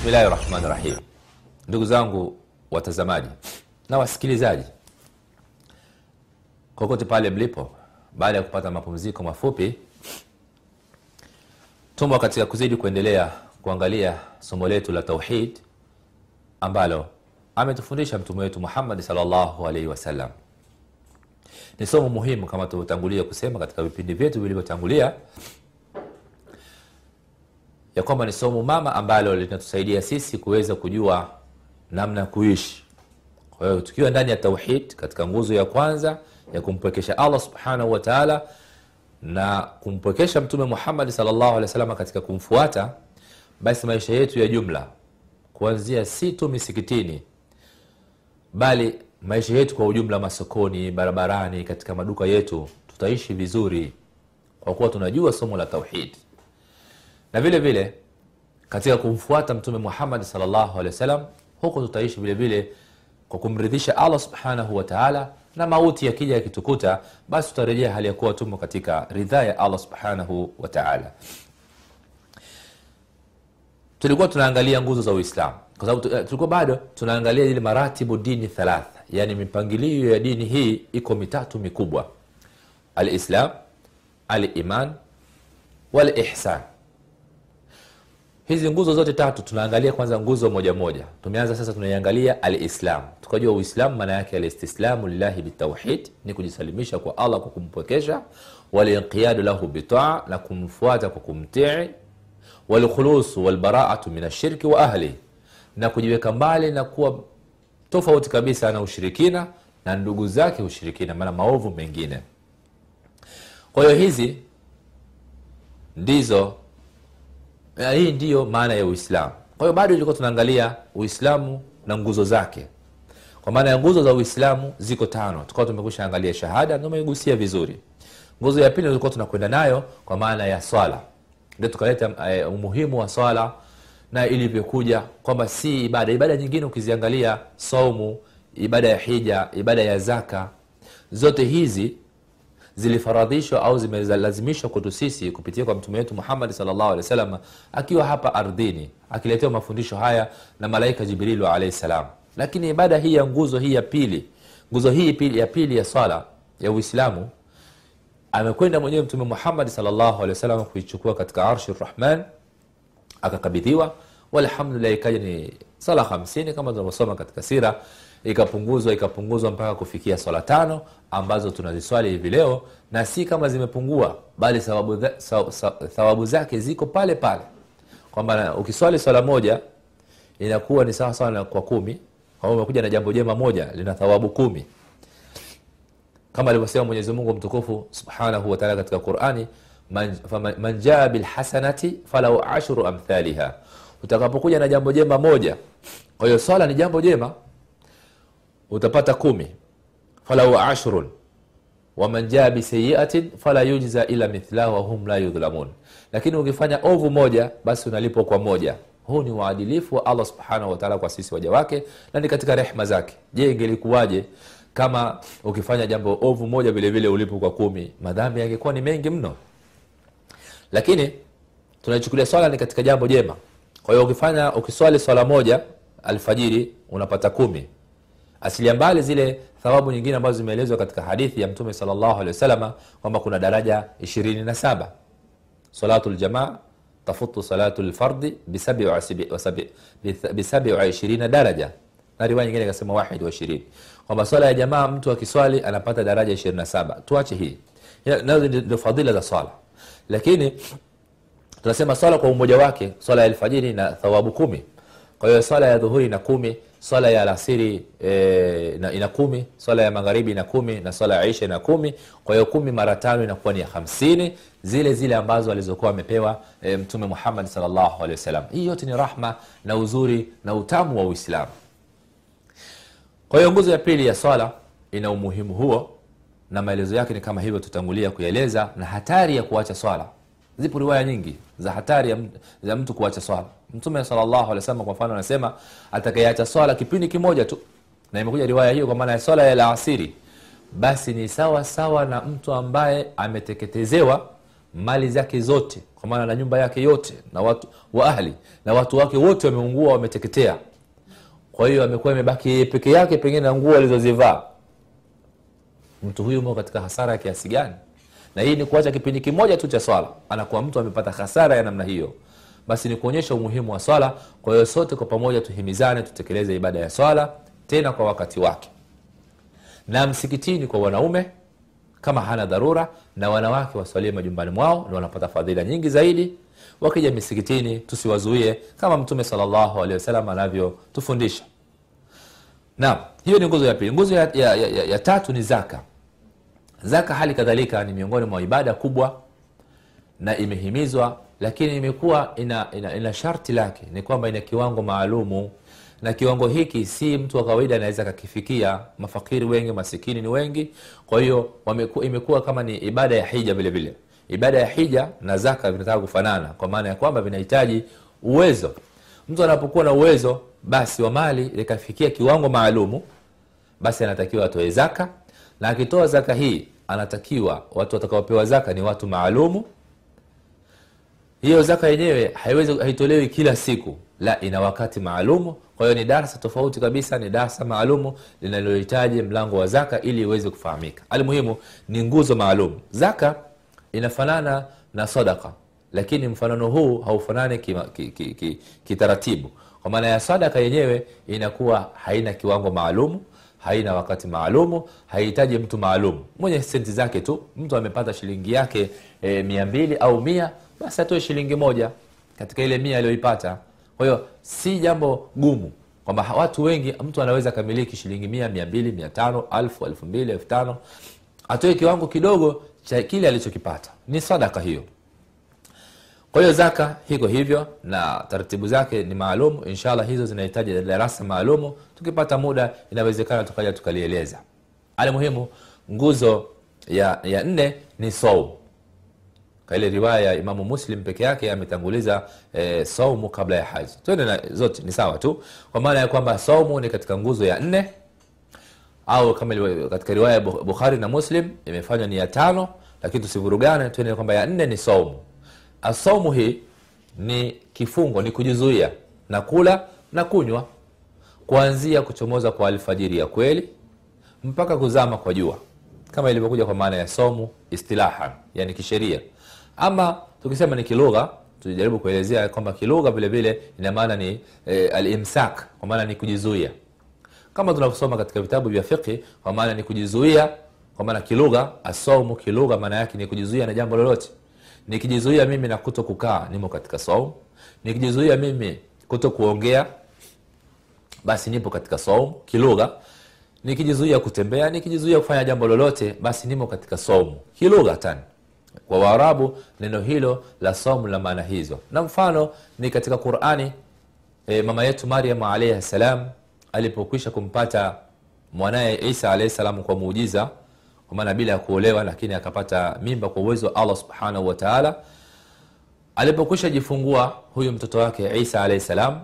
bismillahi rahmani rahim ndugu zangu watazamaji na wasikilizaji kokote pale mlipo baada ya kupata mapumziko mafupi tumo katika kuzidi kuendelea kuangalia somo letu la tauhid ambalo ametufundisha mtume wetu muhammadi salllahu alaihi wasallam ni somo muhimu kama tulivyotangulia kusema katika vipindi vyetu vilivyotangulia ya kwamba ni somo mama ambalo linatusaidia sisi kuweza kujua namna ya kuishi. Kwa hiyo tukiwa ndani ya tauhid katika nguzo ya kwanza ya kumpwekesha allah subhanahu wataala na kumpwekesha mtume alehi wasalama katika kumfuata basi maisha yetu ya jumla kuanzia si tu misikitini bali maisha yetu kwa ujumla masokoni barabarani katika maduka yetu tutaishi vizuri kwa kuwa tunajua somo la tauhid na vile vile katika kumfuata mtume muhammadi salllahu alehi wasallam huku tutaishi vile vile kwa kumridhisha allah subhanahu wataala na mauti yakija yakitukuta basi tutarejea hali ya kuwa tumo katika ridhaa ya allah subhanahu wataala tulikuwa tunaangalia nguzo za uislamu kwa sababu tulikuwa bado tunaangalia ile maratibu dini thalatha yaani mipangilio ya dini hii iko mitatu mikubwa. Alislam aliman walihsan hizi nguzo zote tatu tunaangalia kwanza nguzo moja moja. Tumeanza sasa tunaiangalia alislam. Tukajua uislamu maana yake alistislamu lillahi bitauhid ni kujisalimisha kwa allah kwa kumpwekesha walinqiyadu lahu bitaa na kumfuata kwa kumtii walkhulusu walbaraatu min ashirki wa ahli na kujiweka mbali na kuwa tofauti kabisa na ushirikina na ndugu zake ushirikina maana maovu mengine. Kwa hiyo hizi ndizo na hii ndiyo maana ya uislamu. Kwa hiyo bado ilikuwa tunaangalia uislamu na nguzo zake. Kwa maana ya nguzo za uislamu ziko tano. Tukawa tumekusha angalia shahada tumeigusia vizuri. Nguzo ya pili tulikuwa tunakwenda nayo kwa maana ya swala. Ndio tukaleta uh, umuhimu wa swala na ilivyokuja kwamba si ibada. Ibada nyingine ukiziangalia saumu ibada ya hija ibada ya zaka. Zote hizi zilifaradhishwa au zimelazimishwa kwetu sisi kupitia kwa mtume wetu muhammadi salllahu alehi wasallam akiwa hapa ardhini akiletewa mafundisho haya na malaika jibrilu alaihi salam. Lakini ibada hii ya nguzo hii ya pili nguzo hii pili ya pili ya swala ya uislamu amekwenda mwenyewe mtume muhammadi salllahu alehi wasallam kuichukua katika arshi rahman akakabidhiwa. Walhamdulillah ikaja ni sala hamsini kama tunavyosoma katika sira ikapunguzwa ikapunguzwa mpaka kufikia swala tano ambazo tunaziswali hivi leo na si kama zimepungua bali thawabu, thawabu zake ziko pale pale. Kwamba ukiswali swala moja inakuwa ni sawa sawa kwa kumi. Umekuja na jambo jema moja lina thawabu kumi. Kama alivyosema mwenyezi mungu mtukufu subhanahu wataala katika qurani man jaa bilhasanati falahu ashru amthaliha. Utakapokuja na jambo jema moja kwa hiyo swala ni jambo jema utapata kumi. Falahu ashrun. Waman jaa bisayiatin fala yujza ila mithlahu wahum la yudhlamun lakini ukifanya ovu moja basi unalipwa kwa moja. Huu ni uadilifu wa allah subhanahu wataala kwa sisi waja wake na ni katika rehma zake. Je ingelikuwaje kama ukifanya jambo ovu moja vilevile ulipo kwa kumi? Madhambi yangekuwa ni mengi mno. Lakini tunaichukulia swala ni katika jambo jema. Kwa hiyo ukifanya ukiswali swala moja alfajiri unapata kumi asilia mbali zile thawabu nyingine ambazo zimeelezwa katika hadithi ya mtume wasalama kwamba kuna daraja ishirini na saba. Salatu ljamaa tafutu salatu lfardi bisabi wa ishirina daraja. Na riwaya nyingine ikasema wahid wa ishirini. Kwamba swala ya jamaa mtu akiswali anapata daraja ishirini na saba. Tuache hii. Nazo ndio fadhila za swala. Lakini tunasema swala kwa umoja wake swala ya alfajiri na thawabu kumi. Kwa hiyo swala ya dhuhuri na kumi swala ya alasiri e, ina, kumi swala ya magharibi ina kumi na swala ya isha ina kumi. Kwa hiyo kumi mara tano inakuwa ni ya hamsini. Zile zile ambazo alizokuwa amepewa e, mtume muhammad alehi wasallam. Hii yote ni rahma na uzuri na utamu wa uislamu. Kwa hiyo nguzo ya pili ya swala ina umuhimu huo na maelezo yake ni kama hivyo tutangulia kueleza na hatari ya kuacha swala zipo riwaya nyingi za hatari ya, mtu kuacha swala. Mtume salllahu kwa mfano anasema atakayeacha swala kipindi kimoja tu. Na imekuja riwaya hiyo kwa maana ya swala ya laasiri basi ni sawa sawa na mtu ambaye ameteketezewa mali zake zote kwa maana na nyumba yake yote na watu wa ahli na watu wake wote wameungua wameteketea. Kwa hiyo amekuwa imebaki yeye peke yake pengine na nguo alizozivaa. Mtu huyu mo katika hasara ya kiasi gani na hii ni kuacha kipindi kimoja tu cha swala. Anakuwa mtu amepata hasara ya namna hiyo. Basi ni kuonyesha umuhimu wa swala. Kwa hiyo sote kwa pamoja tuhimizane tutekeleze ibada ya swala tena kwa wakati wake. Na msikitini kwa wanaume kama hana dharura na wanawake waswalie majumbani mwao na wanapata fadhila nyingi zaidi. Wakija misikitini tusiwazuie kama mtume wasallam anavyotufundisha naam hiyo ni nguzo ya pili. Nguzo ya, ya, ya, ya, ya tatu ni zaka zaka hali kadhalika ni miongoni mwa ibada kubwa na imehimizwa lakini imekuwa ina, ina, ina sharti lake ni kwamba ina kiwango maalumu. Na kiwango hiki si mtu wa kawaida anaweza kakifikia mafakiri wengi masikini ni wengi. Kwa hiyo imekuwa kama ni ibada ya hija vile vile. Ibada ya hija na zaka vinataka kufanana kwa maana ya kwamba vinahitaji uwezo. Mtu anapokuwa na uwezo basi wa mali likafikia kiwango maalumu basi anatakiwa atoe zaka na akitoa zaka hii anatakiwa watu watakaopewa zaka ni watu maalumu. Hiyo zaka yenyewe haitolewi kila siku la ina wakati maalumu. Kwa hiyo ni darsa tofauti kabisa ni darasa maalumu linalohitaji mlango wa zaka ili iweze kufahamika. Almuhimu ni nguzo maalum. Zaka inafanana na sadaka lakini mfanano huu haufanani kitaratibu ki, ki, ki, ki kwa maana ya sadaka yenyewe inakuwa haina kiwango maalumu haina wakati maalumu haihitaji mtu maalum. Mwenye senti zake tu mtu amepata shilingi yake e, mia mbili au mia basi atoe shilingi moja katika ile mia aliyoipata. Kwa hiyo si jambo gumu kwamba watu wengi mtu anaweza kamiliki shilingi mia mia mbili mia tano alfu elfu mbili elfu tano atoe kiwango kidogo cha kile alichokipata. Ni sadaka hiyo kwa hiyo zaka hiko hivyo na taratibu zake ni maalum. Inshallah hizo zinahitaji darasa maalumu. Tukipata muda inawezekana tukaja tukalieleza. Ali muhimu nguzo ya, ya nne ni saum kwa riwaya ya imamu muslim peke yake ametanguliza e, saumu kabla ya haji. Tuende na zote ni sawa tu. Kwa maana ya kwamba saumu ni katika nguzo ya nne au kama katika riwaya ya bukhari na muslim imefanywa ni ya tano lakini tusivurugane tuende kwamba ya nne ni saumu asaumu hii ni kifungo ni kujizuia na kula na kunywa kuanzia kuchomoza kwa alfajiri ya kweli mpaka kuzama kwa jua kama ilivyokuja kwa maana ya somu istilahan yani kisheria. Ama tukisema ni kilugha tujaribu kuelezea kwamba kilugha vile vile ina maana ni e, alimsak kwa maana ni kujizuia. Kama tunavyosoma katika vitabu vya fiqhi kwa maana ni kujizuia kwa maana kilugha asaumu kilugha maana yake ni kujizuia na jambo lolote nikijizuia mimi na kuto kukaa nimo katika saumu nikijizuia mimi kuto kuongea basi nipo katika saumu kilugha. Nikijizuia kutembea nikijizuia kufanya jambo lolote basi nimo katika saumu kilugha tani. Kwa waarabu neno hilo la saumu la maana hizo. Na mfano ni katika qurani e, mama yetu mariam alaihi salam alipokwisha kumpata mwanaye isa alaihi salam kwa muujiza kwa maana bila ya kuolewa lakini akapata mimba kwa uwezo wa allah subhanahu wa alipokwisha jifungua huyu mtoto wake isa alaihi salam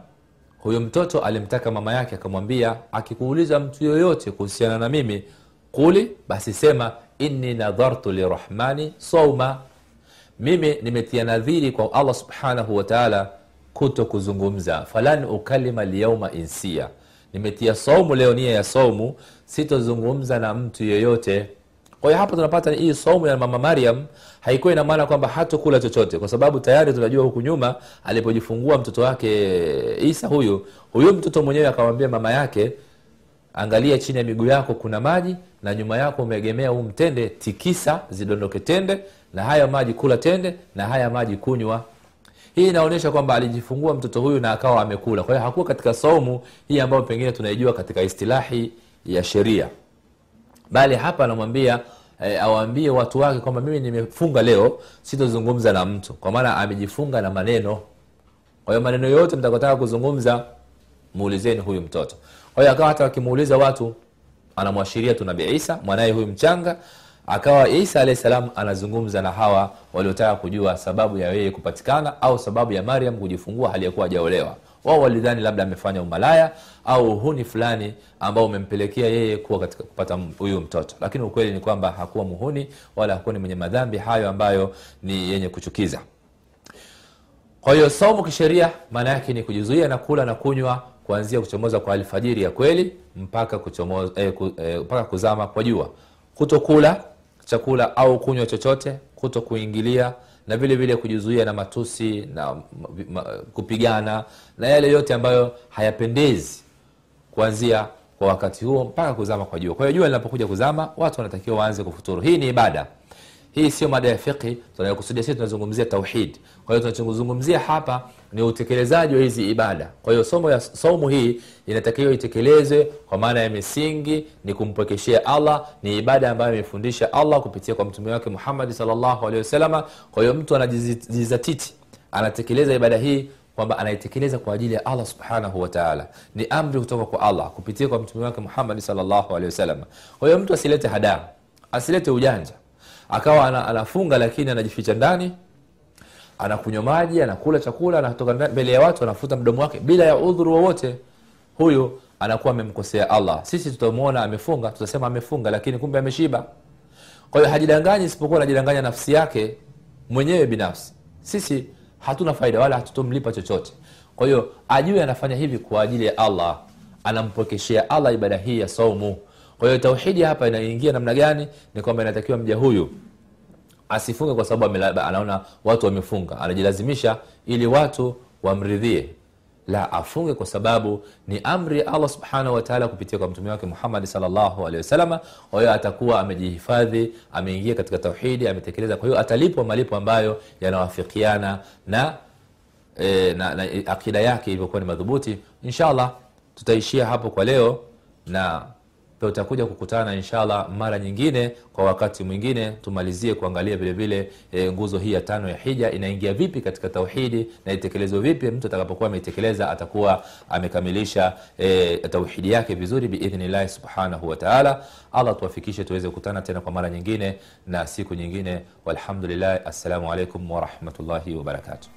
huyu mtoto alimtaka mama yake akamwambia akikuuliza mtu yoyote kuhusiana na mimi kuli basi sema inni nadhartu lirahmani sauma mimi nimetia nadhiri kwa allah subhanahu wataala kuto kuzungumza falan ukalima lyauma insia nimetia saumu leo nia ya saumu sitozungumza na mtu yeyote kwa hiyo hapa tunapata hii somo ya mama mariam haikuwa ina maana kwamba hatokula chochote kwa sababu tayari tunajua huku nyuma alipojifungua mtoto wake isa huyu huyu mtoto mwenyewe akamwambia mama yake angalia chini ya miguu yako kuna maji na nyuma yako umeegemea huu mtende tikisa zidondoke tende na haya maji kula tende na haya maji kunywa. Hii inaonyesha kwamba alijifungua mtoto huyu na akawa amekula. Kwa hiyo hakuwa katika saumu hii ambayo pengine tunaijua katika istilahi ya sheria bali hapa anamwambia e, awaambie watu wake kwamba mimi nimefunga leo sitozungumza na mtu. Kwa maana amejifunga na maneno. Kwa hiyo maneno yote mtakotaka kuzungumza muulizeni huyu mtoto. Kwa hiyo akawa hata wakimuuliza watu anamwashiria tu nabii isa mwanaye huyu mchanga. Akawa isa alahi salam anazungumza na hawa waliotaka kujua sababu ya yeye kupatikana au sababu ya mariam kujifungua hali yakuwa hajaolewa wao walidhani labda amefanya umalaya au uhuni fulani ambao umempelekea yeye kuwa katika kupata huyu mtoto. Lakini ukweli ni kwamba hakuwa muhuni wala hakuwa ni mwenye madhambi hayo ambayo ni yenye kuchukiza. Kwa hiyo saumu kisheria maana yake ni kujizuia na kula na kunywa kuanzia kuchomoza kwa alfajiri ya kweli mpaka kuchomoza, eh, ku, eh, mpaka kuzama kwa jua. Kutokula chakula au kunywa chochote kuto kuingilia na vile vile kujizuia na matusi na ma, kupigana na yale yote ambayo hayapendezi kuanzia kwa wakati huo mpaka kuzama kwa jua. Kwa hiyo jua linapokuja kuzama watu wanatakiwa waanze kufuturu. Hii ni ibada hii sio mada ya fiqhi tunayokusudia sisi tunazungumzia tauhid. Kwa hiyo tunachozungumzia hapa ni utekelezaji wa hizi ibada. Kwa hiyo somo ya somo hii inatakiwa itekelezwe kwa maana ya misingi ni kumpwekeshea allah ni ibada ambayo amefundisha allah kupitia kwa mtume wake muhammadi salllahu alehi wasalama kwa hiyo mtu anajizatiti anatekeleza ibada hii kwamba anaitekeleza kwa ajili ya allah subhanahu wataala ni amri kutoka kwa allah kupitia kwa mtume wake muhammadi salllahu alehi wasalama kwa hiyo mtu asilete hadaa asilete ujanja akawa anafunga lakini anajificha ndani anakunywa maji anakula chakula anatoka mbele ya watu anafuta mdomo wake bila ya udhuru wowote. Huyu anakuwa amemkosea allah. Sisi tutamwona amefunga tutasema amefunga lakini kumbe ameshiba. Kwa hiyo hajidanganyi isipokuwa anajidanganya nafsi yake mwenyewe binafsi. Sisi hatuna faida wala hatutomlipa chochote. Kwa hiyo ajue anafanya hivi kwa ajili ya allah. Anampokeshea allah ibada hii ya saumu kwa hiyo tauhidi hapa inaingia namna gani? Ni kwamba inatakiwa mja huyu asifunge kwa sababu anaona watu wamefunga. Anajilazimisha ili watu wamridhie. La afunge kwa sababu ni amri ya allah subhanahu wataala kupitia kwa mtume wake muhammadi salllahu alehi wasalama kwa hiyo atakuwa amejihifadhi ameingia katika tauhidi ametekeleza. Kwa hiyo atalipwa malipo ambayo yanawafikiana na, e, na, na akida yake ilivyokuwa ni madhubuti. Inshallah tutaishia hapo kwa leo na tutakuja kukutana inshallah mara nyingine kwa wakati mwingine tumalizie kuangalia vile vile e, nguzo hii ya tano ya hija inaingia vipi katika tauhidi na itekelezwa vipi. Mtu atakapokuwa ameitekeleza atakuwa amekamilisha e, tauhidi yake vizuri biidhnillahi subhanahu wataala allah tuwafikishe tuweze kukutana tena kwa mara nyingine na siku nyingine. Walhamdulillah assalamu alaikum warahmatullahi wabarakatuh